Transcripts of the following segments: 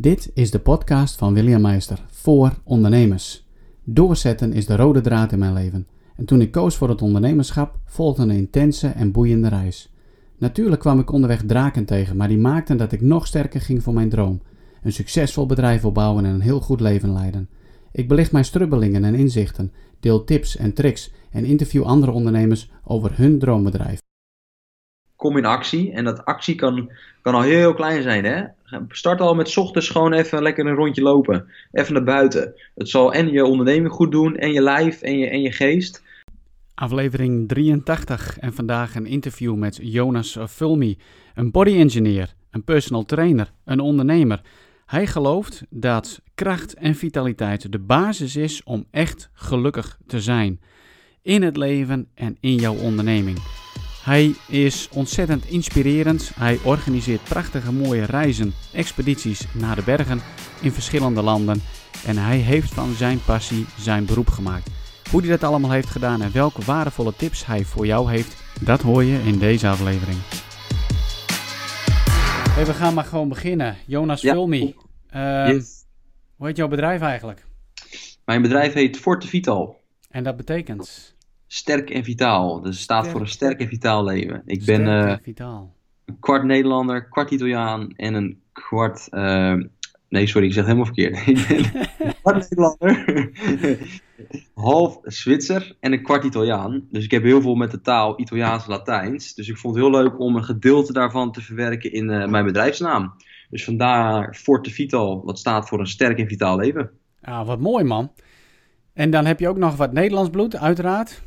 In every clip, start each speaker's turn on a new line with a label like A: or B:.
A: Dit is de podcast van William Meister voor ondernemers. Doorzetten is de rode draad in mijn leven. En toen ik koos voor het ondernemerschap, volgde een intense en boeiende reis. Natuurlijk kwam ik onderweg draken tegen, maar die maakten dat ik nog sterker ging voor mijn droom. Een succesvol bedrijf opbouwen en een heel goed leven leiden. Ik belicht mijn strubbelingen en inzichten, deel tips en tricks en interview andere ondernemers over hun droombedrijf.
B: Kom in actie en dat actie kan, kan al heel klein zijn. Hè? Start al met ochtends gewoon even lekker een rondje lopen. Even naar buiten. Het zal en je onderneming goed doen en je lijf en je, en je geest.
A: Aflevering 83 en vandaag een interview met Jonas Fulmi, een body engineer, een personal trainer, een ondernemer. Hij gelooft dat kracht en vitaliteit de basis is om echt gelukkig te zijn. In het leven en in jouw onderneming. Hij is ontzettend inspirerend. Hij organiseert prachtige mooie reizen, expedities naar de bergen in verschillende landen. En hij heeft van zijn passie zijn beroep gemaakt. Hoe hij dat allemaal heeft gedaan en welke waardevolle tips hij voor jou heeft, dat hoor je in deze aflevering. Hey, we gaan maar gewoon beginnen. Jonas
B: Ja.
A: Fulmi. Eh,
B: Yes.
A: Hoe heet jouw bedrijf eigenlijk?
B: Mijn bedrijf heet Forte Vital.
A: En dat betekent?
B: Sterk en vitaal. Dus het staat
A: Sterk.
B: voor een sterk en vitaal leven. Ik
A: Sterk
B: ben eh,
A: vitaal.
B: een kwart Nederlander, kwart Italiaan en een kwart. eh, nee, sorry, ik zeg helemaal verkeerd. ik ben een kwart Nederlander, half Zwitser en een kwart Italiaan. Dus ik heb heel veel met de taal Italiaans en Latijns. Dus ik vond het heel leuk om een gedeelte daarvan te verwerken in eh, mijn bedrijfsnaam. Dus vandaar Forte Vital, wat staat voor een sterk en vitaal leven.
A: Ah, wat mooi man. En dan heb je ook nog wat Nederlands bloed, uiteraard.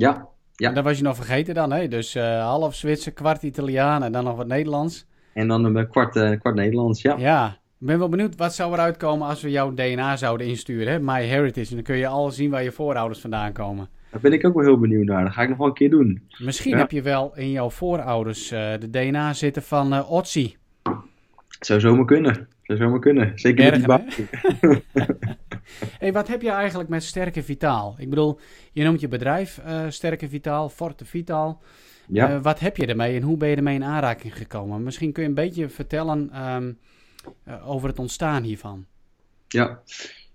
B: Ja, Ja.
A: En dat was je nog vergeten dan, hè? Dus eh, half Zwitser, kwart Italiaan en dan nog wat Nederlands.
B: en dan een kwart, eh, kwart Nederlands. Ja.
A: Ja, ik ben wel benieuwd wat zou eruit komen als we jouw DNA zouden insturen, hè? My Heritage. En dan kun je al zien waar je voorouders vandaan komen.
B: Daar ben ik ook wel heel benieuwd naar. Dat ga ik nog wel een keer doen.
A: Misschien
B: Ja.
A: heb je wel in jouw voorouders eh, de DNA zitten van eh Otzi.
B: Zou zomaar kunnen. Zou zomaar kunnen. Zeker met die
A: Bergen. hey, wat heb je eigenlijk met Sterke Vitaal? Ik bedoel, je noemt je bedrijf eh, Sterke Vitaal, Forte Vitaal.
B: Ja.
A: Eh, wat heb je ermee en hoe ben je ermee in aanraking gekomen? Misschien kun je een beetje vertellen ehm, eh, over het ontstaan hiervan.
B: ja.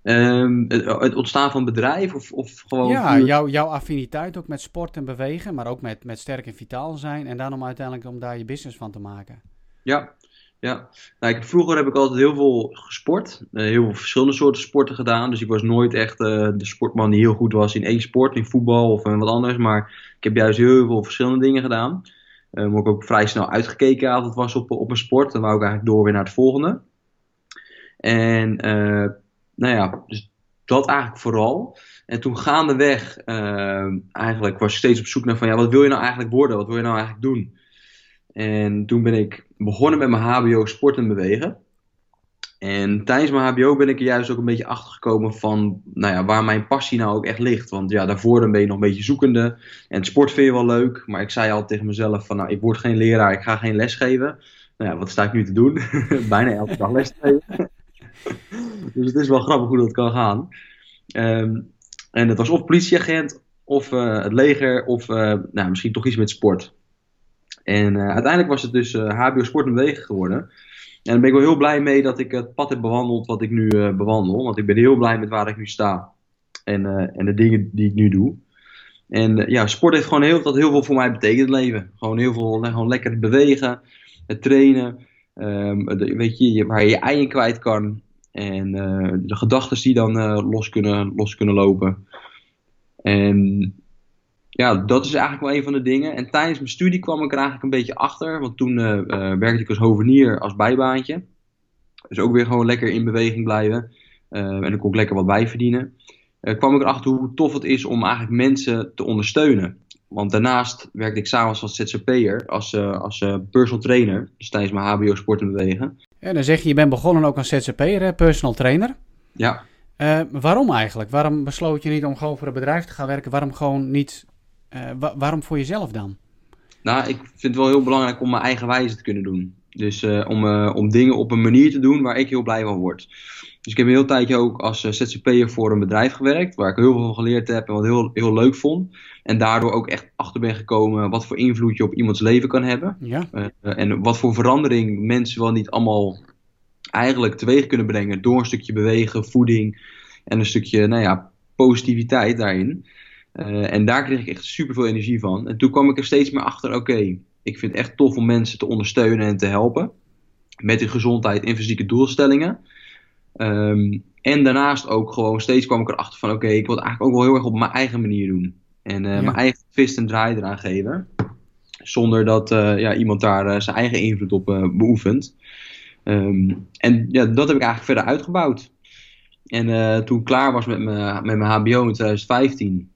B: Ehm, het, het ontstaan van bedrijf of, of gewoon...
A: ja, jouw, jouw affiniteit ook met sport en bewegen, maar ook met, met sterk en vitaal zijn. En dan om uiteindelijk om daar je business van te maken.
B: Ja, ja. Nou, ik, vroeger heb ik altijd heel veel gesport. Eh, heel veel verschillende soorten sporten gedaan. Dus ik was nooit echt eh, de sportman die heel goed was in één sport, in voetbal of wat anders. Maar ik heb juist heel veel verschillende dingen gedaan. Maar ik ook vrij snel uitgekeken altijd was op, op een sport. Dan wou ik eigenlijk door weer naar het volgende. En nou ja, dus dat eigenlijk vooral. En toen gaandeweg eigenlijk was ik steeds op zoek naar van ja, wat wil je nou eigenlijk worden? Wat wil je nou eigenlijk doen? En toen ben ik begonnen met mijn HBO sport en bewegen. En tijdens mijn HBO ben ik er juist ook een beetje achter gekomen van nou ja, waar mijn passie nou ook echt ligt. Want ja, daarvoor dan ben je nog een beetje zoekende. En sport vind je wel leuk. Maar ik zei altijd tegen mezelf van nou, ik word geen leraar, ik ga geen les geven. Nou ja, wat sta ik nu te doen? Bijna elke dag les geven. dus het is wel grappig hoe dat kan gaan. Ehm, en het was of politieagent, of eh, het leger, of eh, nou, misschien toch iets met sport. En eh, uiteindelijk was het dus eh, HBO Sport en Bewegen geworden. En daar ben ik wel heel blij mee dat ik het pad heb bewandeld wat ik nu eh, bewandel. Want ik ben heel blij met waar ik nu sta. En, eh, en de dingen die ik nu doe. En eh, ja, sport heeft gewoon heel, dat heel veel voor mij het leven. Gewoon heel veel, eh, gewoon lekker bewegen, het trainen. ehm, de- weet je, waar je je ei in kwijt kan. En eh, de gedachten die dan eh, los, kunnen, los kunnen lopen. En ja, dat is eigenlijk wel een van de dingen. En tijdens mijn studie kwam ik er eigenlijk een beetje achter. Want toen eh, eh, werkte ik als hovenier als bijbaantje. Dus ook weer gewoon lekker in beweging blijven. Eh, en dan kon ik lekker wat bijverdienen. Kwam ik erachter hoe tof het is om eigenlijk mensen te ondersteunen. Want daarnaast werkte ik s'avonds als ZZP'er, als, als personal trainer. Dus tijdens mijn HBO sport en bewegen.
A: En dan zeg je, je bent begonnen ook als ZZP'er, personal trainer.
B: Ja,
A: waarom eigenlijk? Waarom besloot je niet om gewoon voor een bedrijf te gaan werken? Waarom gewoon niet, wa- waarom voor jezelf dan?
B: Nou, ik vind het wel heel belangrijk om mijn eigen wijze te kunnen doen. Dus eh, om, eh, om dingen op een manier te doen waar ik heel blij van word. Dus ik heb een heel tijdje ook als eh, ZZP'er voor een bedrijf gewerkt. Waar ik heel veel van geleerd heb en wat heel, heel leuk vond. En daardoor ook echt achter ben gekomen wat voor invloed je op iemands leven kan hebben.
A: Ja,
B: Eh, en wat voor verandering mensen wel niet allemaal eigenlijk teweeg kunnen brengen door een stukje bewegen, voeding en een stukje nou ja, positiviteit daarin. Uh, en daar kreeg ik echt super veel energie van. En toen kwam ik er steeds meer achter: oké, ik vind het echt tof om mensen te ondersteunen en te helpen. Met hun gezondheid en fysieke doelstellingen. Um, en daarnaast ook gewoon steeds kwam ik erachter van: oké, ik wil het eigenlijk ook wel heel erg op mijn eigen manier doen. En uh, ja. mijn eigen twist en draai eraan geven. Zonder dat uh, ja, iemand daar zijn eigen invloed op beoefent. Um, en ja, dat heb ik eigenlijk verder uitgebouwd. En toen ik klaar was met mijn, met mijn HBO in 2015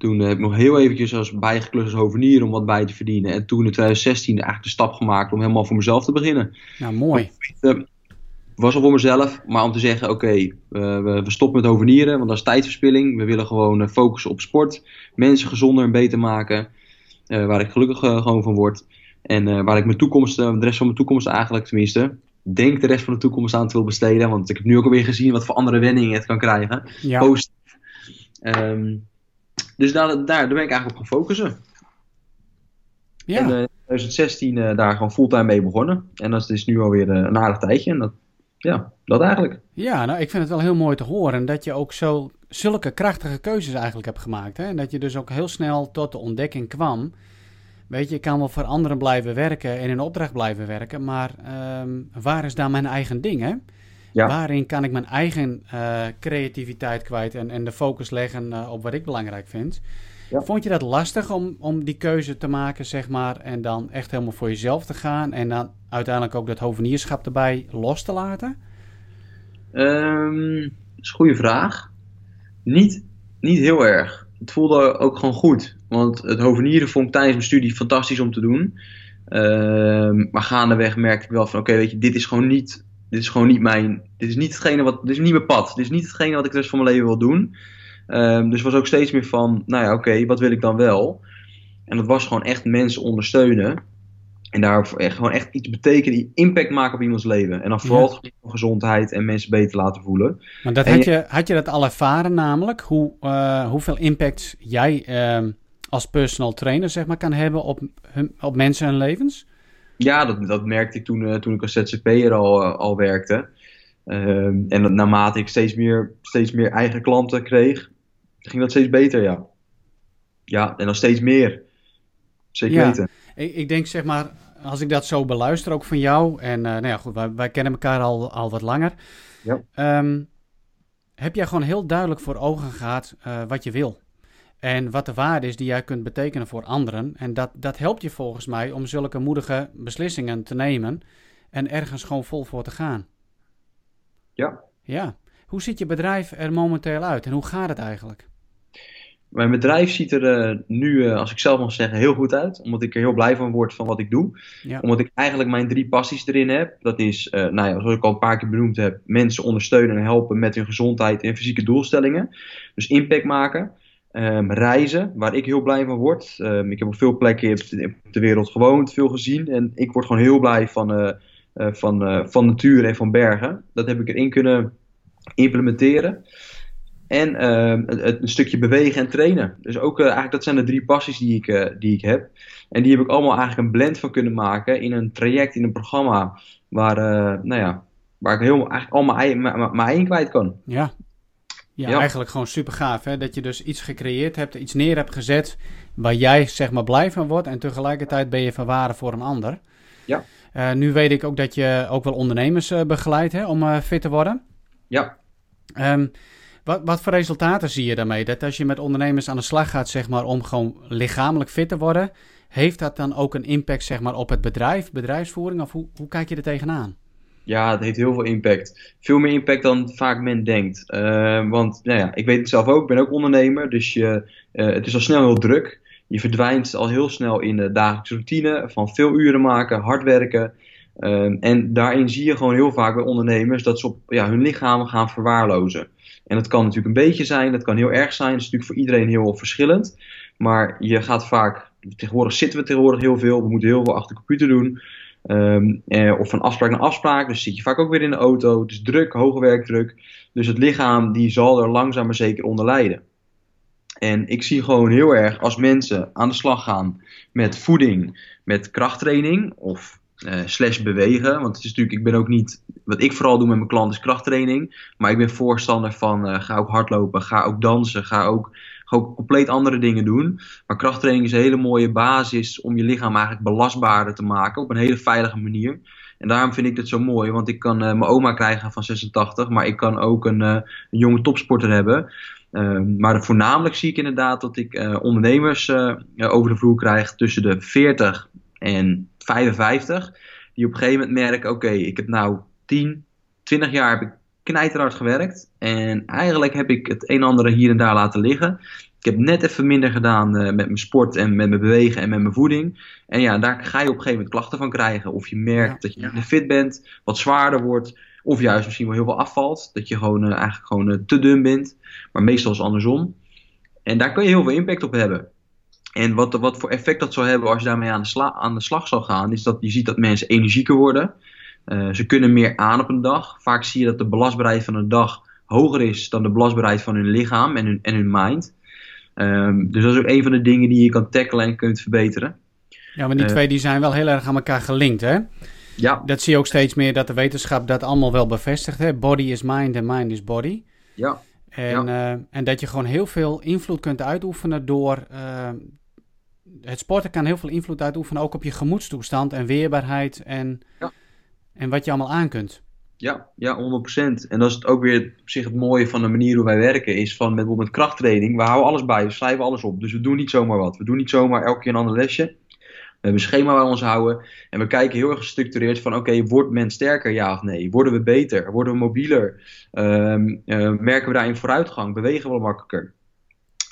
B: toen heb ik nog heel eventjes als bijgeklust als hovenier om wat bij te verdienen. En toen in 2016 eigenlijk de stap gemaakt om helemaal voor mezelf te beginnen.
A: Nou, mooi.
B: was al voor mezelf, maar om te zeggen, oké, okay, we, we, stoppen met hovenieren, want dat is tijdverspilling. We willen gewoon focussen op sport, mensen gezonder en beter maken, waar ik gelukkig gewoon van word. En waar ik mijn toekomst, de rest van mijn toekomst eigenlijk tenminste, denk de rest van de toekomst aan te wil besteden. Want ik heb nu ook alweer gezien wat voor andere wendingen het kan krijgen.
A: Ja.
B: Positief. Um, dus daar, daar, daar ben ik eigenlijk op gaan focussen.
A: Ja.
B: En in uh, 2016 uh, daar gewoon fulltime mee begonnen. En dat is nu alweer uh, een aardig tijdje. En dat, ja, dat eigenlijk.
A: Ja, nou, ik vind het wel heel mooi te horen dat je ook zo zulke krachtige keuzes eigenlijk hebt gemaakt. Hè? En dat je dus ook heel snel tot de ontdekking kwam. Weet je, ik kan wel voor anderen blijven werken en in een opdracht blijven werken, maar um, waar is daar mijn eigen ding, hè?
B: Ja.
A: Waarin kan ik mijn eigen uh, creativiteit kwijt en, en de focus leggen uh, op wat ik belangrijk vind?
B: Ja.
A: Vond je dat lastig om, om die keuze te maken, zeg maar, en dan echt helemaal voor jezelf te gaan en dan uiteindelijk ook dat hovenierschap erbij los te laten?
B: Um, dat is een goede vraag. Niet, niet heel erg. Het voelde ook gewoon goed. Want het hovenieren vond ik tijdens mijn studie fantastisch om te doen. Um, maar gaandeweg merkte ik wel van, oké, okay, weet je, dit is gewoon niet dit is gewoon niet mijn. Dit is niet hetgene wat. Dit is niet mijn pad. Dit is niet hetgene wat ik de rest van mijn leven wil doen. Um, dus was ook steeds meer van. Nou ja, oké, okay, wat wil ik dan wel? En dat was gewoon echt mensen ondersteunen. En daar echt, gewoon echt iets betekenen, die impact maken op iemands leven. En dan vooral ja. gezondheid en mensen beter laten voelen.
A: Maar dat had, je, had je dat al ervaren namelijk? Hoe, uh, hoeveel impact jij uh, als personal trainer zeg maar, kan hebben op, hun, op mensen en levens?
B: Ja, dat, dat merkte ik toen, uh, toen ik als ZZP'er al, uh, al werkte. Uh, en dat, naarmate ik steeds meer, steeds meer eigen klanten kreeg, ging dat steeds beter, ja. Ja, en dan steeds meer. Zeker
A: ja,
B: weten.
A: Ik, ik denk zeg maar, als ik dat zo beluister ook van jou, en nou ja, goed, wij, wij kennen elkaar al, al wat langer.
B: Ja.
A: Um, heb jij gewoon heel duidelijk voor ogen gehad wat je wil? En wat de waarde is die jij kunt betekenen voor anderen. En dat, dat helpt je volgens mij om zulke moedige beslissingen te nemen. En ergens gewoon vol voor te gaan.
B: Ja.
A: Ja. Hoe ziet je bedrijf er momenteel uit en hoe gaat het eigenlijk?
B: Mijn bedrijf ziet er uh, nu, uh, als ik zelf mag zeggen, heel goed uit. Omdat ik er heel blij van word van wat ik doe.
A: Ja.
B: Omdat ik eigenlijk mijn drie passies erin heb. Dat is, uh, nou ja, zoals ik al een paar keer benoemd heb, mensen ondersteunen en helpen met hun gezondheid en fysieke doelstellingen. Dus impact maken. Um, reizen, waar ik heel blij van word. Um, ik heb op veel plekken op de wereld gewoond, veel gezien. En ik word gewoon heel blij van, uh, van, uh, van natuur en van bergen. Dat heb ik erin kunnen implementeren. En een, een, stukje bewegen en trainen. Dus ook eigenlijk dat zijn de drie passies die ik, die ik heb. En die heb ik allemaal eigenlijk een blend van kunnen maken in een traject, in een programma. Waar, nou ja, waar ik heel, eigenlijk al mijn, kwijt kan.
A: Ja, ja, ja, eigenlijk gewoon super gaaf. Hè? Dat je dus iets gecreëerd hebt, iets neer hebt gezet waar jij zeg maar blij van wordt. En tegelijkertijd ben je van waarde voor een ander.
B: Ja.
A: Uh, nu weet ik ook dat je ook wel ondernemers uh, begeleidt hè, om uh, fit te worden.
B: Ja.
A: Um, wat, wat voor resultaten zie je daarmee? Dat als je met ondernemers aan de slag gaat zeg maar, om gewoon lichamelijk fit te worden, heeft dat dan ook een impact zeg maar, op het bedrijf, bedrijfsvoering? Of hoe, hoe kijk je er tegenaan?
B: Ja, het heeft heel veel impact. Veel meer impact dan vaak men denkt. Uh, want nou ja, ik weet het zelf ook, ik ben ook ondernemer, dus je, uh, het is al snel heel druk. Je verdwijnt al heel snel in de dagelijkse routine van veel uren maken, hard werken. Uh, en daarin zie je gewoon heel vaak bij ondernemers dat ze op ja, hun lichaam gaan verwaarlozen. En dat kan natuurlijk een beetje zijn, dat kan heel erg zijn. Dat is natuurlijk voor iedereen heel verschillend. Maar je gaat vaak, tegenwoordig zitten we tegenwoordig heel veel, we moeten heel veel achter de computer doen. Um, eh, of van afspraak naar afspraak. Dus zit je vaak ook weer in de auto. Het is druk, hoge werkdruk. Dus het lichaam die zal er langzaam maar zeker onder lijden. En ik zie gewoon heel erg als mensen aan de slag gaan met voeding, met krachttraining of uh, slash bewegen. Want het is natuurlijk, ik ben ook niet, wat ik vooral doe met mijn klant is krachttraining. Maar ik ben voorstander van uh, ga ook hardlopen, ga ook dansen, ga ook, ga ook compleet andere dingen doen. Maar krachttraining is een hele mooie basis om je lichaam eigenlijk belastbaarder te maken op een hele veilige manier. En daarom vind ik het zo mooi, want ik kan uh, mijn oma krijgen van 86, maar ik kan ook een, een jonge topsporter hebben. Ehm, maar voornamelijk zie ik inderdaad dat ik ondernemers over de vloer krijg tussen de 40 en 55, die op een gegeven moment merken: oké, ik heb nou 10, 20 jaar heb ik knijterhard gewerkt. En eigenlijk heb ik het een en ander hier en daar laten liggen. Ik heb net even minder gedaan uh, met mijn sport en met mijn bewegen en met mijn voeding. En ja, daar ga je op een gegeven moment klachten van krijgen. Of je merkt dat je ja. fit bent, wat zwaarder wordt. Of juist misschien wel heel veel afvalt. Dat je gewoon uh, eigenlijk gewoon uh, te dun bent. Maar meestal is het andersom. En daar kun je heel veel impact op hebben. En wat, wat voor effect dat zou hebben als je daarmee aan de, aan de slag zou gaan, is dat je ziet dat mensen energieker worden. Uh, ze kunnen meer aan op een dag. Vaak zie je dat de belastbaarheid van een dag hoger is dan de belastbaarheid van hun lichaam en hun, en hun mind. Um, dus dat is ook een van de dingen die je kan tackelen en kunt verbeteren.
A: Ja, maar die uh, twee die zijn wel heel erg aan elkaar gelinkt, hè?
B: Ja.
A: Dat zie je ook steeds meer, dat de wetenschap dat allemaal wel bevestigt. Hè? Body is mind en mind is body.
B: Ja.
A: En, ja. uh, en dat je gewoon heel veel invloed kunt uitoefenen door het sporten kan heel veel invloed uitoefenen, ook op je gemoedstoestand en weerbaarheid en,
B: ja.
A: En wat je allemaal aan kunt.
B: Ja, ja, 100%. En dat is het ook weer op zich het mooie van de manier hoe wij werken, is van met bijvoorbeeld krachttraining, we houden alles bij, we schrijven alles op. Dus we doen niet zomaar wat. We doen niet zomaar elke keer een ander lesje. We hebben een schema waar we ons houden. En we kijken heel erg gestructureerd van oké, wordt men sterker ja of nee? Worden we beter? Worden we mobieler? Um, uh, merken we daarin vooruitgang? Bewegen we makkelijker?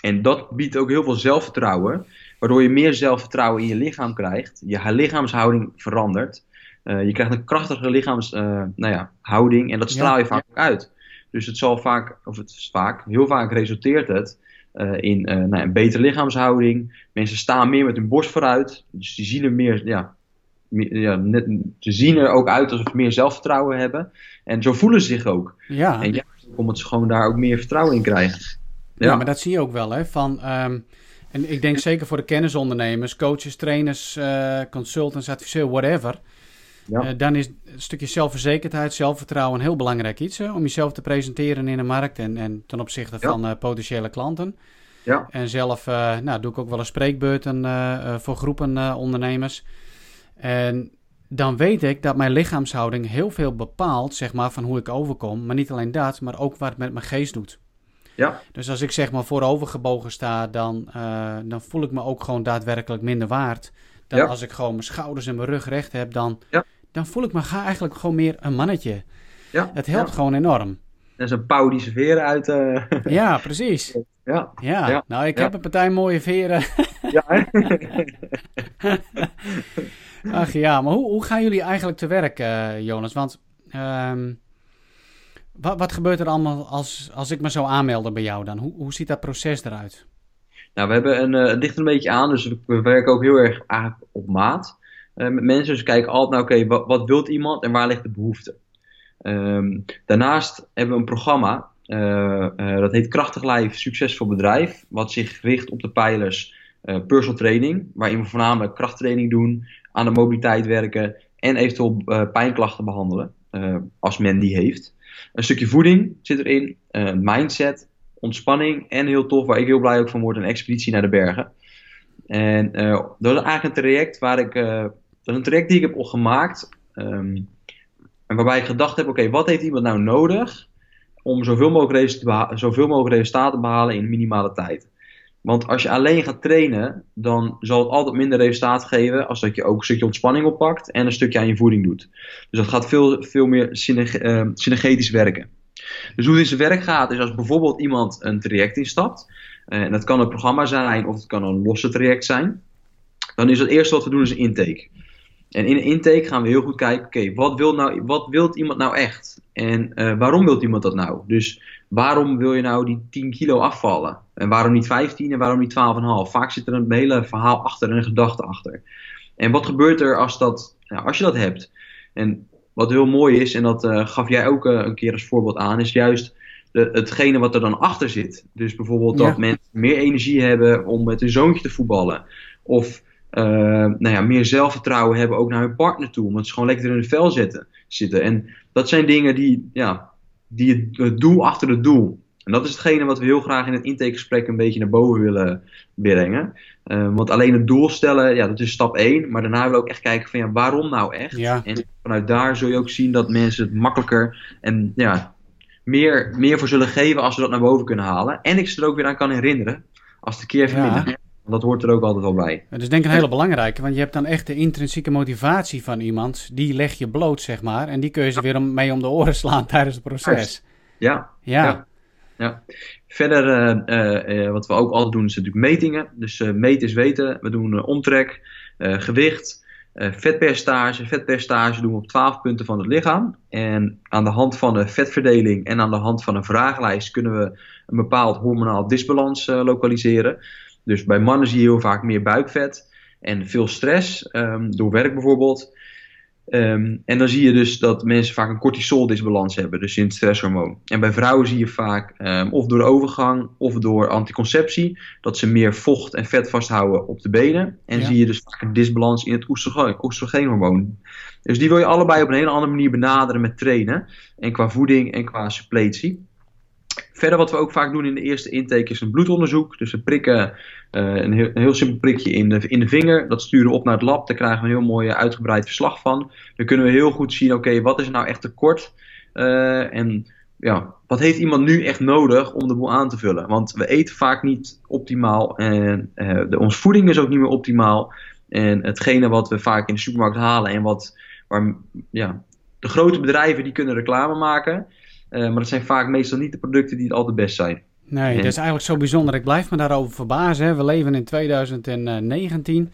B: En dat biedt ook heel veel zelfvertrouwen. Waardoor je meer zelfvertrouwen in je lichaam krijgt. Je lichaamshouding verandert. Uh, je krijgt een krachtige lichaamshouding. Uh, nou ja, houding, en dat straal je ja, vaak ja. uit. Dus het zal vaak, of het is vaak, heel vaak resulteert het uh, in nou, een betere lichaamshouding. Mensen staan meer met hun borst vooruit. Dus die zien er meer, ja, ja net, ze zien er ook uit alsof ze meer zelfvertrouwen hebben. En zo voelen ze zich ook.
A: Ja.
B: En juist omdat ze gewoon daar ook meer vertrouwen in krijgen.
A: Ja, ja maar dat zie je ook wel, hè. Van... Um... En ik denk zeker voor de kennisondernemers, coaches, trainers, uh, consultants, adviseurs, whatever. Ja. Uh, dan is een stukje zelfverzekerdheid, zelfvertrouwen een heel belangrijk iets. Hè, om jezelf te presenteren in de markt en, en ten opzichte ja. van uh, potentiële klanten.
B: Ja.
A: En zelf nou, doe ik ook wel een spreekbeurten voor groepen ondernemers. En dan weet ik dat mijn lichaamshouding heel veel bepaalt zeg maar, van hoe ik overkom. Maar niet alleen dat, maar ook wat het met mijn geest doet.
B: Ja.
A: Dus als ik zeg maar voorovergebogen sta, dan, uh, dan voel ik me ook gewoon daadwerkelijk minder waard. Dan
B: ja.
A: als ik gewoon mijn schouders en mijn rug recht heb, dan,
B: ja.
A: Dan voel ik me ga eigenlijk gewoon meer een mannetje.
B: Ja.
A: Het helpt gewoon enorm.
B: Dat is een pauw die zijn veren uit. Uh...
A: Ja, precies.
B: Ja.
A: ja. Nou, ik heb een partij mooie veren.
B: ja,
A: Ach ja, maar hoe, hoe gaan jullie eigenlijk te werk, uh, Jonas? Want. Um, wat, wat, gebeurt er allemaal als, als ik me zou aanmelden bij jou dan? Hoe, hoe ziet dat proces eruit?
B: Nou, we hebben een, uh, het ligt een beetje aan, dus we werken ook heel erg op maat met mensen. Dus kijken altijd naar, oké, wat, wilt iemand en waar ligt de behoefte? Um, daarnaast hebben we een programma, uh, dat heet Krachtig Lijf, Succesvol Bedrijf, wat zich richt op de pijlers personal training, waarin we voornamelijk krachttraining doen, aan de mobiliteit werken en eventueel pijnklachten behandelen, als men die heeft. Een stukje voeding zit erin, mindset, ontspanning en heel tof, waar ik heel blij ook van word, een expeditie naar de bergen. En dat is eigenlijk een traject waar ik, dat is een traject die ik heb gemaakt, um, en waarbij ik gedacht heb, oké, wat heeft iemand nou nodig om zoveel mogelijk, zoveel mogelijk resultaten te behalen in minimale tijd? Want als je alleen gaat trainen, dan zal het altijd minder resultaat geven als dat je ook een stukje ontspanning oppakt en een stukje aan je voeding doet. Dus dat gaat veel, veel meer uh, synergetisch werken. Dus hoe dit zijn werk gaat, is als bijvoorbeeld iemand een traject instapt, uh, en dat kan een programma zijn of het kan een losse traject zijn, dan is het eerste wat we doen is een intake. En in een intake gaan we heel goed kijken, oké, okay, wat, wil nou, wat wil iemand nou echt? En uh, waarom wil iemand dat nou? Dus waarom wil je nou die 10 kilo afvallen? En waarom niet 15 en waarom niet 12,5? Vaak zit er een hele verhaal achter en een gedachte achter. En wat gebeurt er als, dat, nou, als je dat hebt? En wat heel mooi is, en dat uh, gaf jij ook uh, een keer als voorbeeld aan, is juist de, hetgene wat er dan achter zit. Dus bijvoorbeeld dat mensen meer energie hebben om met hun zoontje te voetballen. Of nou ja, meer zelfvertrouwen hebben ook naar hun partner toe. Omdat ze gewoon lekker in hun vel zitten, zitten. En dat zijn dingen die, ja, die het doel achter het doel. En dat is hetgene wat we heel graag in het intakegesprek een beetje naar boven willen brengen. Uh, want alleen het doel stellen, ja, dat is stap 1. Maar daarna willen we ook echt kijken van ja, waarom nou echt?
A: Ja.
B: En vanuit daar zul je ook zien dat mensen het makkelijker en ja, meer, meer voor zullen geven als ze dat naar boven kunnen halen. En ik ze er ook weer aan kan herinneren als de keer vermindert. Ja. Dat hoort er ook altijd wel bij.
A: Dat is denk ik een hele belangrijke, want je hebt dan echt de intrinsieke motivatie van iemand. Die leg je bloot, zeg maar. En die kun je ze weer mee om de oren slaan tijdens het proces.
B: Ja.
A: Ja.
B: ja. ja. Verder, uh, uh, wat we ook altijd doen, is natuurlijk metingen. Dus meten is weten. We doen omtrek, gewicht, vetpercentage. Vetpercentage doen we op 12 punten van het lichaam. En aan de hand van de vetverdeling en aan de hand van een vragenlijst kunnen we een bepaald hormonaal disbalans lokaliseren. Dus bij mannen zie je heel vaak meer buikvet en veel stress, um, door werk bijvoorbeeld. Um, en dan zie je dus dat mensen vaak een cortisoldisbalans hebben, dus in het stresshormoon. En bij vrouwen zie je vaak, um, of door overgang of door anticonceptie, dat ze meer vocht en vet vasthouden op de benen. En ja. zie je dus vaak een disbalans in het oestrogeenhormoon. Dus die wil je allebei op een hele andere manier benaderen met trainen. En qua voeding en qua suppletie. Verder wat we ook vaak doen in de eerste intake is een bloedonderzoek. Dus we prikken uh, een, heel, simpel prikje in de, in de vinger. Dat sturen we op naar het lab. Daar krijgen we een heel mooi uitgebreid verslag van. Dan kunnen we heel goed zien, oké, wat is nou echt tekort? Uh, en ja, wat heeft iemand nu echt nodig om de boel aan te vullen? Want we eten vaak niet optimaal en de, onze voeding is ook niet meer optimaal. En hetgene wat we vaak in de supermarkt halen en wat waar, ja, de grote bedrijven die kunnen reclame maken. Uh, maar dat zijn vaak meestal niet de producten die het altijd best zijn.
A: Nee, dat is eigenlijk zo bijzonder. Ik blijf me daarover verbazen. Hè. We leven in 2019,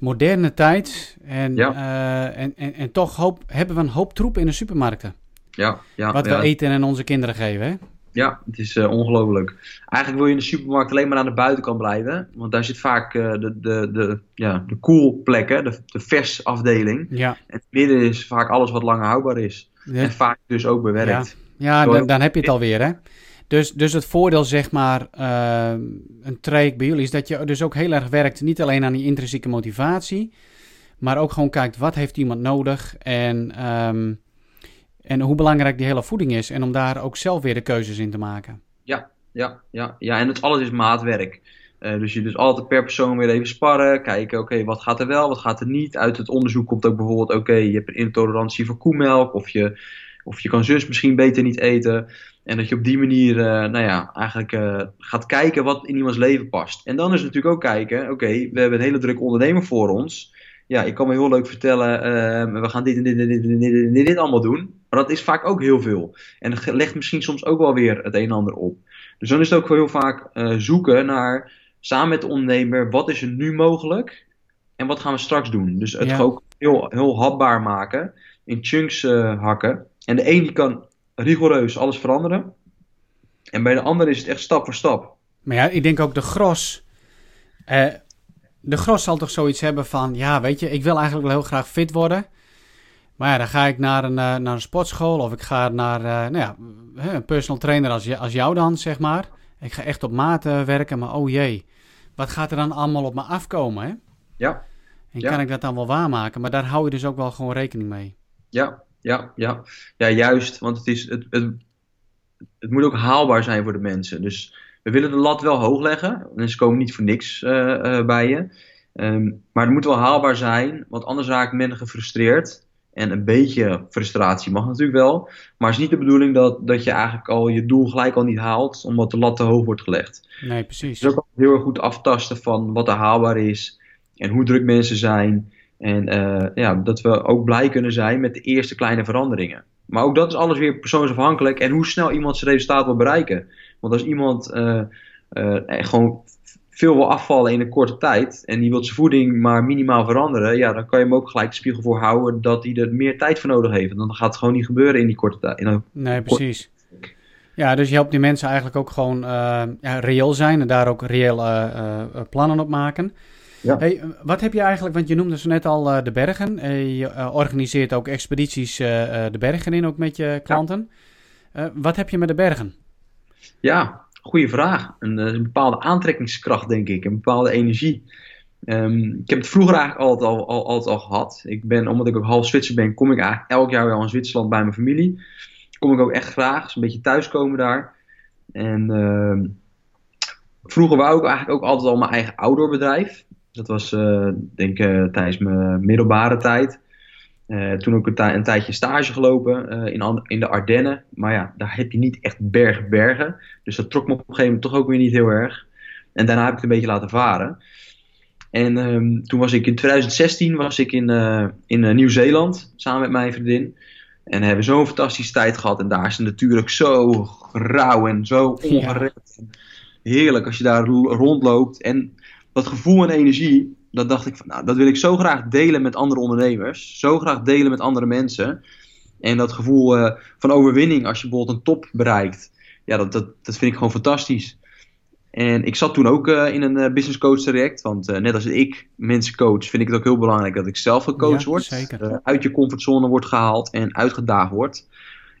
A: moderne tijd. En,
B: ja.
A: uh, en, en, en toch hoop, hebben we een hoop troep in de supermarkten.
B: Ja, ja,
A: Wat
B: ja.
A: we eten en onze kinderen geven. Hè?
B: Ja, het is uh, ongelooflijk. Eigenlijk wil je in de supermarkt alleen maar aan de buitenkant blijven. Want daar zit vaak uh, de, de, de, ja, de cool plekken, de, de vers afdeling.
A: Ja.
B: En het midden is vaak alles wat langer houdbaar is. En vaak dus ook bewerkt.
A: Ja, dan, dan, heb je het alweer, hè? Dus, dus het voordeel, zeg maar, uh, een traject bij jullie is dat je dus ook heel erg werkt, niet alleen aan die intrinsieke motivatie, maar ook gewoon kijkt wat heeft iemand nodig en, um, en hoe belangrijk die hele voeding is. En om daar ook zelf weer de keuzes in te maken.
B: Ja, ja, ja, ja. en het alles is maatwerk. Uh, dus je dus altijd per persoon weer even sparren, kijken, oké, okay, wat gaat er wel, wat gaat er niet. Uit het onderzoek komt ook bijvoorbeeld, oké, okay, je hebt een intolerantie voor koemelk, of je, of je kan zus misschien beter niet eten. En dat je op die manier, uh, nou ja, eigenlijk uh, gaat kijken wat in iemands leven past. En dan is natuurlijk ook kijken, oké, okay, we hebben een hele drukke ondernemer voor ons. Ja, ik kan me heel leuk vertellen, uh, we gaan dit en dit en dit, dit, dit, dit, dit allemaal doen. Maar dat is vaak ook heel veel. En dat legt misschien soms ook wel weer het een en ander op. Dus dan is het ook heel vaak zoeken naar, samen met de ondernemer, wat is er nu mogelijk? En wat gaan we straks doen? Dus het ja. ook heel, heel hapbaar maken, in chunks hakken. En de een die kan rigoureus alles veranderen. En bij de ander is het echt stap voor stap.
A: Maar ja, ik denk ook de gros. Eh, de gros zal toch zoiets hebben van: ja, weet je, ik wil eigenlijk wel heel graag fit worden. Maar ja, dan ga ik naar een, uh, naar een sportschool of ik ga naar uh, nou ja, een personal trainer als, als jou dan, zeg maar. Ik ga echt op maat uh, werken, maar oh jee, wat gaat er dan allemaal op me afkomen? Hè?
B: Ja.
A: En
B: ja.
A: kan ik dat dan wel waarmaken? Maar daar hou je dus ook wel gewoon rekening mee.
B: Ja, ja, ja. ja juist. Want het, is, het, het, het moet ook haalbaar zijn voor de mensen. Dus we willen de lat wel hoog leggen. Mensen komen niet voor niks uh, uh, bij je. Um, maar het moet wel haalbaar zijn, want anders raakt men gefrustreerd. En een beetje frustratie mag natuurlijk wel. Maar het is niet de bedoeling dat, dat je eigenlijk al je doel gelijk al niet haalt, omdat de lat te hoog wordt gelegd.
A: Nee, precies.
B: Is ook heel erg goed aftasten van wat er haalbaar is en hoe druk mensen zijn. En uh, ja, dat we ook blij kunnen zijn met de eerste kleine veranderingen. Maar ook dat is alles weer persoonsafhankelijk en hoe snel iemand zijn resultaat wil bereiken. Want als iemand uh, uh, gewoon veel wil afvallen in een korte tijd en die wil zijn voeding maar minimaal veranderen, ja, dan kan je hem ook gelijk de spiegel voor houden dat hij er meer tijd voor nodig heeft. En dan gaat het gewoon niet gebeuren in die korte tijd.
A: Nee, precies. Ja, dus je helpt die mensen eigenlijk ook gewoon ja, reëel zijn en daar ook reëel plannen op maken.
B: Ja.
A: Hey, wat heb je eigenlijk, want je noemde zo net al uh, de bergen. Uh, je uh, organiseert ook expedities de bergen in, ook met je klanten. Ja. wat heb je met de bergen?
B: Ja, goede vraag. Een, een, bepaalde aantrekkingskracht, denk ik. Een bepaalde energie. Ehm, ik heb het vroeger eigenlijk altijd al, al, altijd al gehad. Ik ben, omdat ik ook half Zwitser ben, kom ik eigenlijk elk jaar wel in Zwitserland bij mijn familie. Kom ik ook echt graag, dus een beetje thuiskomen daar. En ehm, vroeger wou ik eigenlijk ook altijd al mijn eigen outdoorbedrijf. Dat was, uh, denk ik, uh, tijdens mijn middelbare tijd. Uh, toen ook een, een, tijdje stage gelopen in, in de Ardennen. Maar ja, daar heb je niet echt bergen, bergen. Dus dat trok me op een gegeven moment toch ook weer niet heel erg. En daarna heb ik het een beetje laten varen. En um, toen was ik in 2016 was ik in, uh, in uh, Nieuw-Zeeland samen met mijn vriendin. En hebben zo'n fantastische tijd gehad. En daar is het natuurlijk zo rauw en zo ongerecht. Ja. Heerlijk als je daar rondloopt. En dat gevoel en energie, dat dacht ik van, nou, dat wil ik zo graag delen met andere ondernemers. Zo graag delen met andere mensen. En dat gevoel uh, van overwinning als je bijvoorbeeld een top bereikt. Ja, dat, dat, dat vind ik gewoon fantastisch. En ik zat toen ook uh, in een uh, business coach traject. Want uh, net als ik mensen coach, vind ik het ook heel belangrijk dat ik zelf gecoacht
A: ja,
B: word. uit je comfortzone wordt gehaald en uitgedaagd wordt.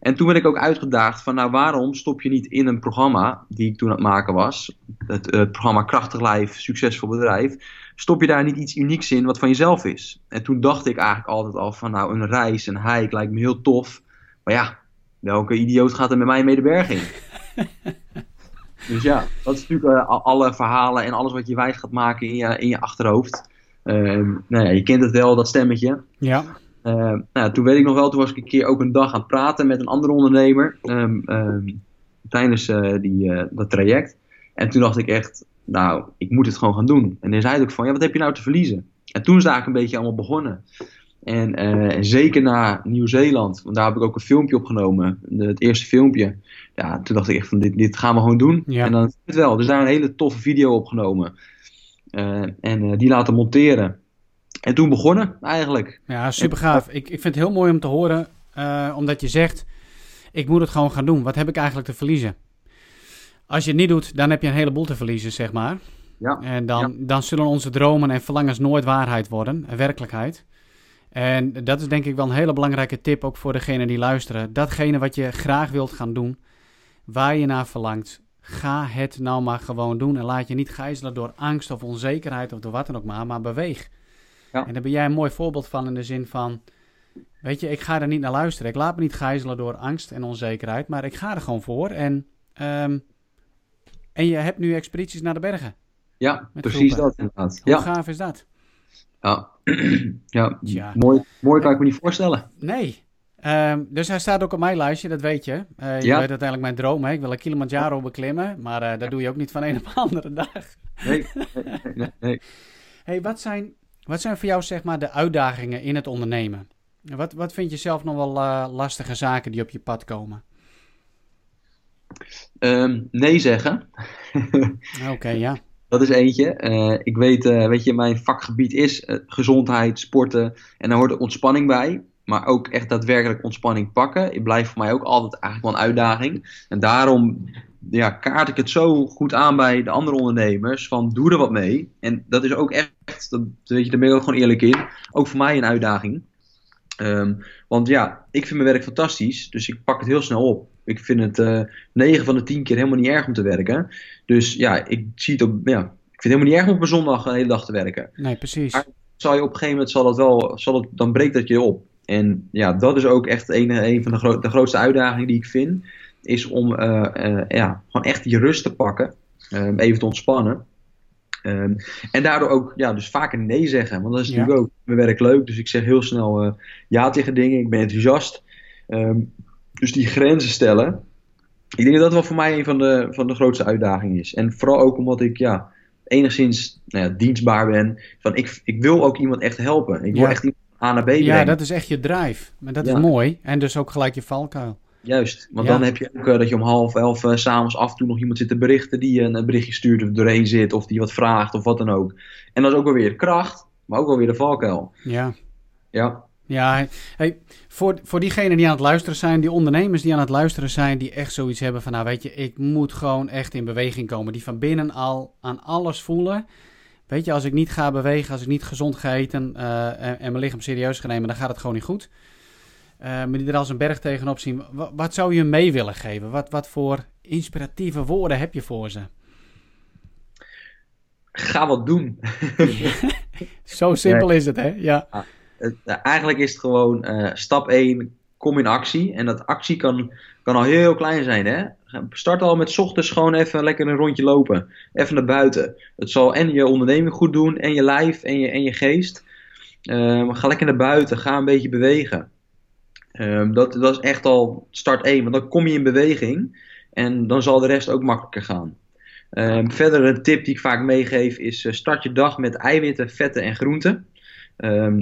B: En toen werd ik ook uitgedaagd van, nou waarom stop je niet in een programma die ik toen aan het maken was. Het, het programma Krachtig Lijf, Succesvol Bedrijf. Stop je daar niet iets unieks in wat van jezelf is. En toen dacht ik eigenlijk altijd al van, nou een reis, een hike lijkt me heel tof. Maar ja, welke idioot gaat er met mij mee de berg in? Dus ja, dat is natuurlijk uh, alle verhalen en alles wat je wijs gaat maken in je, in je achterhoofd. Uh, nou ja, je kent het wel, dat stemmetje.
A: Ja.
B: Uh, nou, toen weet ik nog wel, toen was ik een keer ook een dag aan het praten met een andere ondernemer. Um, tijdens uh, die, dat traject. En toen dacht ik echt, nou, ik moet het gewoon gaan doen. En hij zei ook van, ja, wat heb je nou te verliezen? En toen is eigenlijk een beetje allemaal begonnen. En, uh, zeker na Nieuw-Zeeland, want daar heb ik ook een filmpje opgenomen, de, het eerste filmpje. Ja, toen dacht ik echt van dit, dit gaan we gewoon doen.
A: Ja.
B: En dan het wel. Dus daar een hele toffe video opgenomen. En die laten monteren. En toen begonnen eigenlijk.
A: Ja, super gaaf. Ik, ik vind het heel mooi om te horen, omdat je zegt, ik moet het gewoon gaan doen. Wat heb ik eigenlijk te verliezen? Als je het niet doet, dan heb je een heleboel te verliezen, zeg maar.
B: Ja.
A: En dan,
B: ja.
A: dan zullen onze dromen en verlangens nooit waarheid worden, werkelijkheid. En dat is denk ik wel een hele belangrijke tip ook voor degene die luisteren. Datgene wat je graag wilt gaan doen, waar je naar verlangt, ga het nou maar gewoon doen. En laat je niet gijzelen door angst of onzekerheid of door wat dan ook maar, maar beweeg.
B: Ja.
A: En daar ben jij een mooi voorbeeld van in de zin van, weet je, ik ga er niet naar luisteren. Ik laat me niet gijzelen door angst en onzekerheid, maar ik ga er gewoon voor. En, um, en je hebt nu expedities naar de bergen.
B: Ja, precies groepen. dat inderdaad.
A: Hoe
B: ja.
A: gaaf is dat?
B: Ja, ja,
A: Ja.
B: Mooi, mooi kan ik me niet voorstellen.
A: Nee. Um, dus hij staat ook op mijn lijstje, dat weet je. Uh, je
B: Ja.
A: weet uiteindelijk mijn droom. Hè? Ik wil een Kilimanjaro beklimmen, maar uh, dat doe je ook niet van een op de andere dag.
B: Nee, nee, nee, nee.
A: Hey, wat, zijn, wat zijn voor jou zeg maar de uitdagingen in het ondernemen? Wat, wat vind je zelf nog wel uh, lastige zaken die op je pad komen?
B: Um, nee zeggen.
A: Oké, okay, ja.
B: Dat is eentje. Uh, ik weet, uh, weet je, mijn vakgebied is gezondheid, sporten. En daar hoort er ontspanning bij. Maar ook echt daadwerkelijk ontspanning pakken. Het blijft voor mij ook altijd eigenlijk wel een uitdaging. En daarom ja, kaart ik het zo goed aan bij de andere ondernemers. Van doe er wat mee. En dat is ook echt, dat, weet je, daar ben ik ook gewoon eerlijk in. Ook voor mij een uitdaging. Um, want ja, ik vind mijn werk fantastisch. Dus ik pak het heel snel op. Ik vind het uh, 9 van de 10 keer helemaal niet erg om te werken. Dus ja, ik zie het op. Ja, ik vind het helemaal niet erg om op een zondag een hele dag te werken.
A: Nee, precies.
B: Maar zal je op een gegeven moment zal dat wel, zal het, dan breekt dat je op. En ja, dat is ook echt een, een van de, gro de grootste uitdagingen die ik vind. Is om uh, uh, ja, gewoon echt die rust te pakken. Um, even te ontspannen. Um, en daardoor ook ja, dus vaker nee zeggen. Want dat is natuurlijk ja. ook mijn werk leuk. Dus ik zeg heel snel uh, ja tegen dingen. Ik ben enthousiast. Um, dus die grenzen stellen. Ik denk dat dat wel voor mij een van de, van de grootste uitdagingen is. En vooral ook omdat ik ja, enigszins nou ja, dienstbaar ben. Van ik, ik wil ook iemand echt helpen. Ik wil
A: Ja.
B: echt iemand A naar B brengen.
A: Ja, dat is echt je drive. Maar dat is mooi. En dus ook gelijk je valkuil.
B: Juist, want
A: Ja.
B: dan heb je ook eh, dat je om half elf uh, s'avonds af en toe nog iemand zit te berichten die een, een berichtje stuurt of doorheen zit of die wat vraagt of wat dan ook. En dat is ook wel weer kracht, maar ook wel weer de valkuil.
A: Ja.
B: Ja,
A: Ja, hey, voor, voor diegenen die aan het luisteren zijn, die ondernemers die aan het luisteren zijn, die echt zoiets hebben van, nou weet je, ik moet gewoon echt in beweging komen. Die van binnen al aan alles voelen. Weet je, als ik niet ga bewegen, als ik niet gezond ga eten uh, en, en, mijn lichaam serieus ga nemen, dan gaat het gewoon niet goed. Uh, maar die er als een berg tegenop zien. Wat, wat zou je mee willen geven? Wat, wat voor inspiratieve woorden heb je voor ze?
B: ga wat doen.
A: Zo simpel is het, hè? Ja.
B: Het, eigenlijk is het gewoon stap 1, kom in actie. En dat actie kan, kan al heel klein zijn, hè? Start al met ochtends gewoon even lekker een rondje lopen. Even naar buiten. Het zal en je onderneming goed doen, en je lijf, en je, en je geest. Um, ga lekker naar buiten, ga een beetje bewegen. Um, dat, dat is echt al start 1, want dan kom je in beweging en dan zal de rest ook makkelijker gaan. Um, verder een tip die ik vaak meegeef is uh, start je dag met eiwitten, vetten en groenten.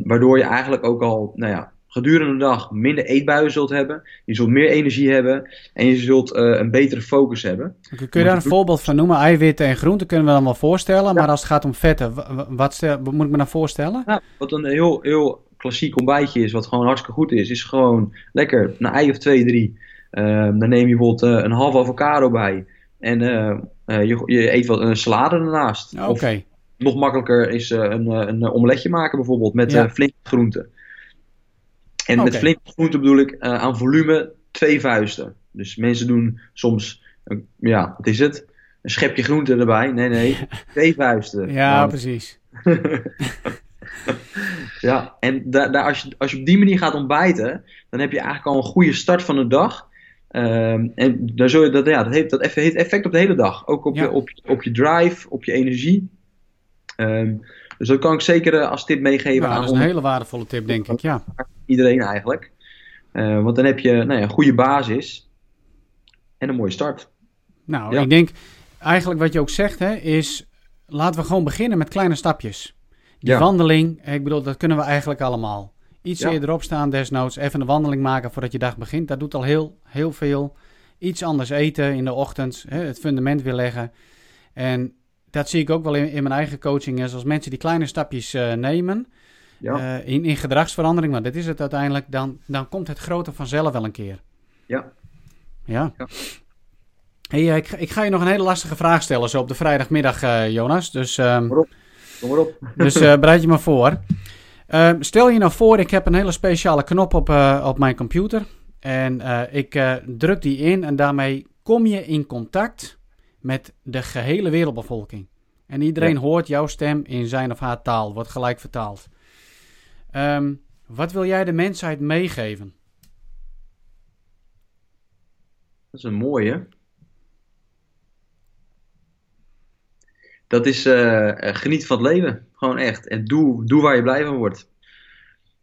B: waardoor je eigenlijk ook al nou ja, gedurende de dag minder eetbuien zult hebben. Je zult meer energie hebben en je zult uh, een betere focus hebben.
A: Kun je daar een voorbeeld van noemen? Eiwitten en groenten kunnen we dan wel voorstellen. Maar als het gaat om vetten, wat, wat moet ik me dan voorstellen?
B: Ja, wat een heel, heel klassiek ontbijtje is, wat gewoon hartstikke goed is, is gewoon lekker een ei of twee, drie. Uh, dan neem je bijvoorbeeld uh, een halve avocado bij. En uh, je, je, eet wat een salade ernaast.
A: Oké.
B: Nog makkelijker is een, een omeletje maken bijvoorbeeld met ja. flinke groenten. En met flinke groenten bedoel ik aan volume twee vuisten. Dus mensen doen soms, ja, wat is het? Een schepje groente erbij. Nee, nee, twee vuisten.
A: Ja, nou, precies.
B: ja, en daar, als, je, als je op die manier gaat ontbijten, dan heb je eigenlijk al een goede start van de dag. Ehm, en dan zul je dat, ja, dat, heeft, dat heeft effect op de hele dag. Ook op, je, op, op je drive, op je energie. Um, dus dat kan ik zeker uh, als tip meegeven.
A: Ja, dat is een hele waardevolle tip, denk ik. Ja.
B: Iedereen eigenlijk. Uh, want dan heb je nou ja, een goede basis en een mooie start.
A: Nou, ik denk eigenlijk wat je ook zegt, hè, is laten we gewoon beginnen met kleine stapjes. Die wandeling, ik bedoel, dat kunnen we eigenlijk allemaal. Iets ja. eerder opstaan, desnoods, even een wandeling maken voordat je dag begint. Dat doet al heel, heel veel. Iets anders eten in de ochtend, hè, het fundament weer leggen. En dat zie ik ook wel in, in mijn eigen coaching. Is als mensen die kleine stapjes uh, nemen ja. uh, in, in gedragsverandering, want dit is het uiteindelijk, dan, dan komt het grote vanzelf wel een keer.
B: Ja.
A: Ja. ja. Hey, ik, ik, ga je nog een hele lastige vraag stellen zo op de vrijdagmiddag, uh, Jonas. Dus um,
B: Kom maar op.
A: Dus uh, bereid je maar voor. Uh, stel je nou voor, ik heb een hele speciale knop op, uh, op mijn computer. En ik druk die in en daarmee kom je in contact met de gehele wereldbevolking. En iedereen ja. hoort jouw stem in zijn of haar taal, wordt gelijk vertaald. Um, wat wil jij de mensheid meegeven?
B: Dat is een mooie. Dat is uh, geniet van het leven. Gewoon echt. En doe, doe waar je blij van wordt.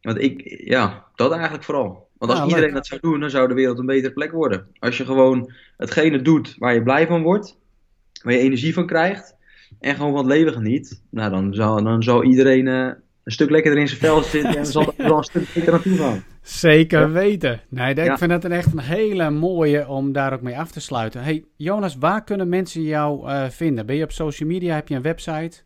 B: Want ik, ja, dat eigenlijk vooral. Want als iedereen dat zou doen, dan zou de wereld een betere plek worden. Als je gewoon hetgene doet waar je blij van wordt, waar je energie van krijgt, en gewoon van het leven geniet, nou dan zou, dan zou iedereen uh, een stuk lekkerder in zijn vel zitten en dan zal er wel een stuk beter naartoe gaan.
A: Zeker weten. Nee, ik vind het een echt een hele mooie om daar ook mee af te sluiten. Hey, Jonas, waar kunnen mensen jou uh, vinden? Ben je op social media? Heb je een website?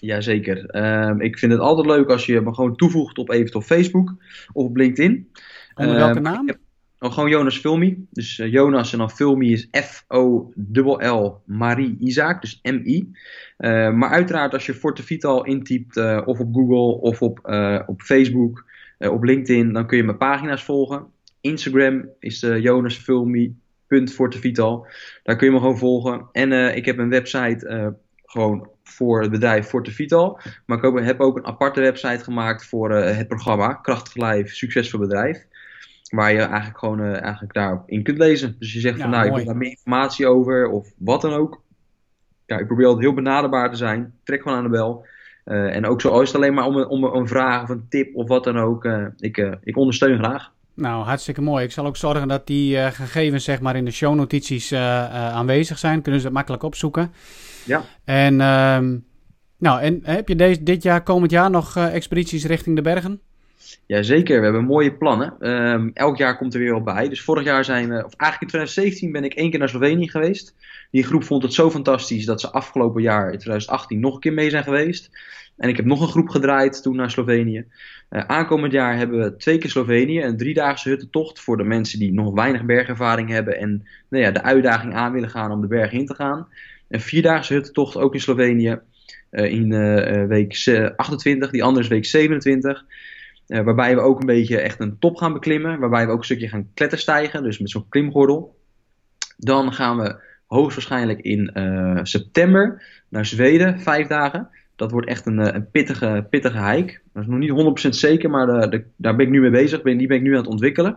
B: Jazeker. Um, ik vind het altijd leuk als je me gewoon toevoegt op eventueel Facebook of op LinkedIn.
A: Onder welke um, naam? Heb,
B: oh, gewoon Jonas Filmi. Dus uh, Jonas en dan Filmi is F-O-L-L Marie Isaac, dus M-I. Uh, maar uiteraard als je Forte Vital intypt of op Google of op, op Facebook op LinkedIn, dan kun je mijn pagina's volgen. Instagram is uh, jonasfilmi.fortevital. Daar kun je me gewoon volgen. En uh, ik heb een website gewoon voor het bedrijf Fortevital. Maar ik heb ook een aparte website gemaakt voor het programma Krachtig Lijf, Succesvol Bedrijf. Waar je eigenlijk gewoon eigenlijk daarin kunt lezen. Dus je zegt van nou, ik wil daar meer informatie over of wat dan ook. Ja, ik probeer altijd heel benaderbaar te zijn. Trek gewoon aan de bel. Uh, en ook zo is het alleen maar om een, om een vraag of een tip of wat dan ook. Uh, ik, uh, ik ondersteun graag.
A: Nou, hartstikke mooi. Ik zal ook zorgen dat die gegevens zeg maar, in de shownotities aanwezig zijn. Kunnen ze het makkelijk opzoeken.
B: Ja.
A: En, ehm, nou, en heb je deze, dit jaar, komend jaar nog expedities richting de bergen?
B: Jazeker, we hebben mooie plannen. Um, elk jaar komt er weer wat bij. Dus vorig jaar zijn we, of eigenlijk in 2017 ben ik één keer naar Slovenië geweest. Die groep vond het zo fantastisch dat ze afgelopen jaar, in 2018, nog een keer mee zijn geweest. En ik heb nog een groep gedraaid toen naar Slovenië. Uh, aankomend jaar hebben we twee keer Slovenië, een driedaagse huttentocht voor de mensen die nog weinig bergervaring hebben en nou ja, de uitdaging aan willen gaan om de berg in te gaan. Een vierdaagse huttentocht ook in Slovenië uh, in uh, week 28, die andere is week 27. Uh, waarbij we ook een beetje echt een top gaan beklimmen. Waarbij we ook een stukje gaan kletterstijgen. Dus met zo'n klimgordel. Dan gaan we hoogstwaarschijnlijk in september naar Zweden, vijf dagen. Dat wordt echt een, een pittige, pittige hike. Dat is nog niet 100% zeker, maar daar ben ik nu mee bezig. Ben, die ben ik nu aan het ontwikkelen.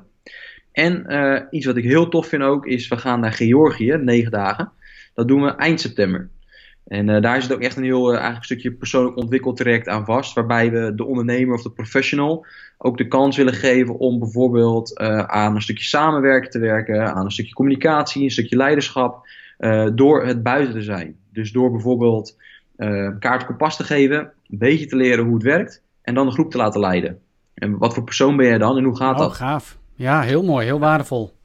B: En iets wat ik heel tof vind ook, is we gaan naar Georgië, negen dagen. Dat doen we eind september. En uh, daar zit ook echt een heel uh, eigenlijk stukje persoonlijk ontwikkeltraject aan vast. Waarbij we de ondernemer of de professional ook de kans willen geven om bijvoorbeeld uh, aan een stukje samenwerken te werken. Aan een stukje communicatie, een stukje leiderschap. door het buiten te zijn. Dus door bijvoorbeeld kaart kompas te geven. Een beetje te leren hoe het werkt. En dan de groep te laten leiden. En wat voor persoon ben jij dan en hoe gaat
A: oh,
B: dat?
A: gaaf. Ja, heel mooi. Heel waardevol.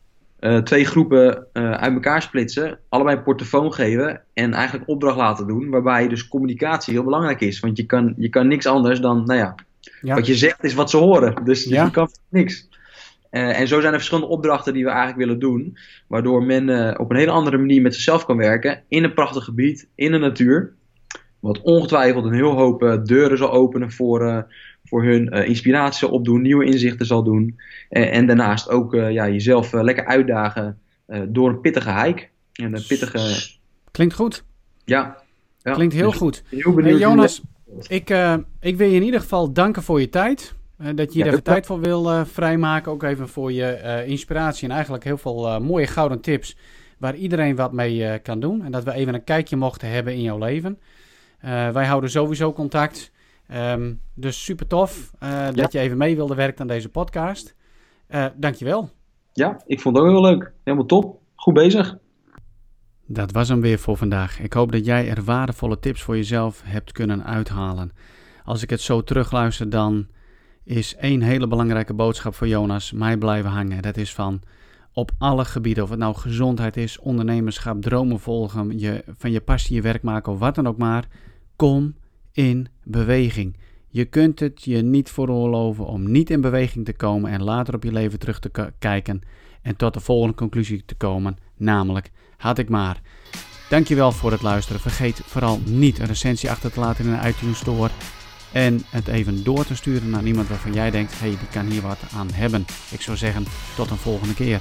B: Uh, twee groepen uh, uit elkaar splitsen, allebei een portofoon geven en eigenlijk opdracht laten doen, waarbij dus communicatie heel belangrijk is. Want je kan, je kan niks anders dan, nou ja, ja. wat je zegt is wat ze horen. Dus ja. je kan niks. Uh, en zo zijn er verschillende opdrachten die we eigenlijk willen doen, waardoor men op een hele andere manier met zichzelf kan werken in een prachtig gebied, in de natuur. Wat ongetwijfeld een heel hoop deuren zal openen voor, voor hun uh, inspiratie zal opdoen, nieuwe inzichten zal doen. Uh, en daarnaast ook uh, ja, jezelf lekker uitdagen door een pittige hike. En een pittige...
A: Klinkt goed.
B: Ja. ja.
A: Klinkt heel
B: dus
A: goed.
B: Heel benieuwd
A: hey, Jonas, ik, ik wil je in ieder geval danken voor je tijd. dat je hier ja, even tijd voor wil vrijmaken. Ook even voor je inspiratie en eigenlijk heel veel mooie gouden tips. Waar iedereen wat mee kan doen. En dat we even een kijkje mochten hebben in jouw leven. wij houden sowieso contact. Um, dus super tof uh, dat je even mee wilde werken aan deze podcast. Uh, dankjewel.
B: Ja, ik vond het ook heel leuk. Helemaal top. Goed bezig.
A: Dat was hem weer voor vandaag. Ik hoop dat jij er waardevolle tips voor jezelf hebt kunnen uithalen. Als ik het zo terugluister, dan is één hele belangrijke boodschap voor Jonas mij blijven hangen. Dat is van op alle gebieden, of het nou gezondheid is, ondernemerschap, dromen volgen, je, van je passie je werk maken of wat dan ook maar. Kom in beweging. Je kunt het je niet veroorloven om niet in beweging te komen en later op je leven terug te kijken en tot de volgende conclusie te komen, namelijk had ik maar. Dankjewel voor het luisteren. Vergeet vooral niet een recensie achter te laten in een iTunes Store en het even door te sturen naar iemand waarvan jij denkt, hey, die kan hier wat aan hebben. Ik zou zeggen, tot een volgende keer.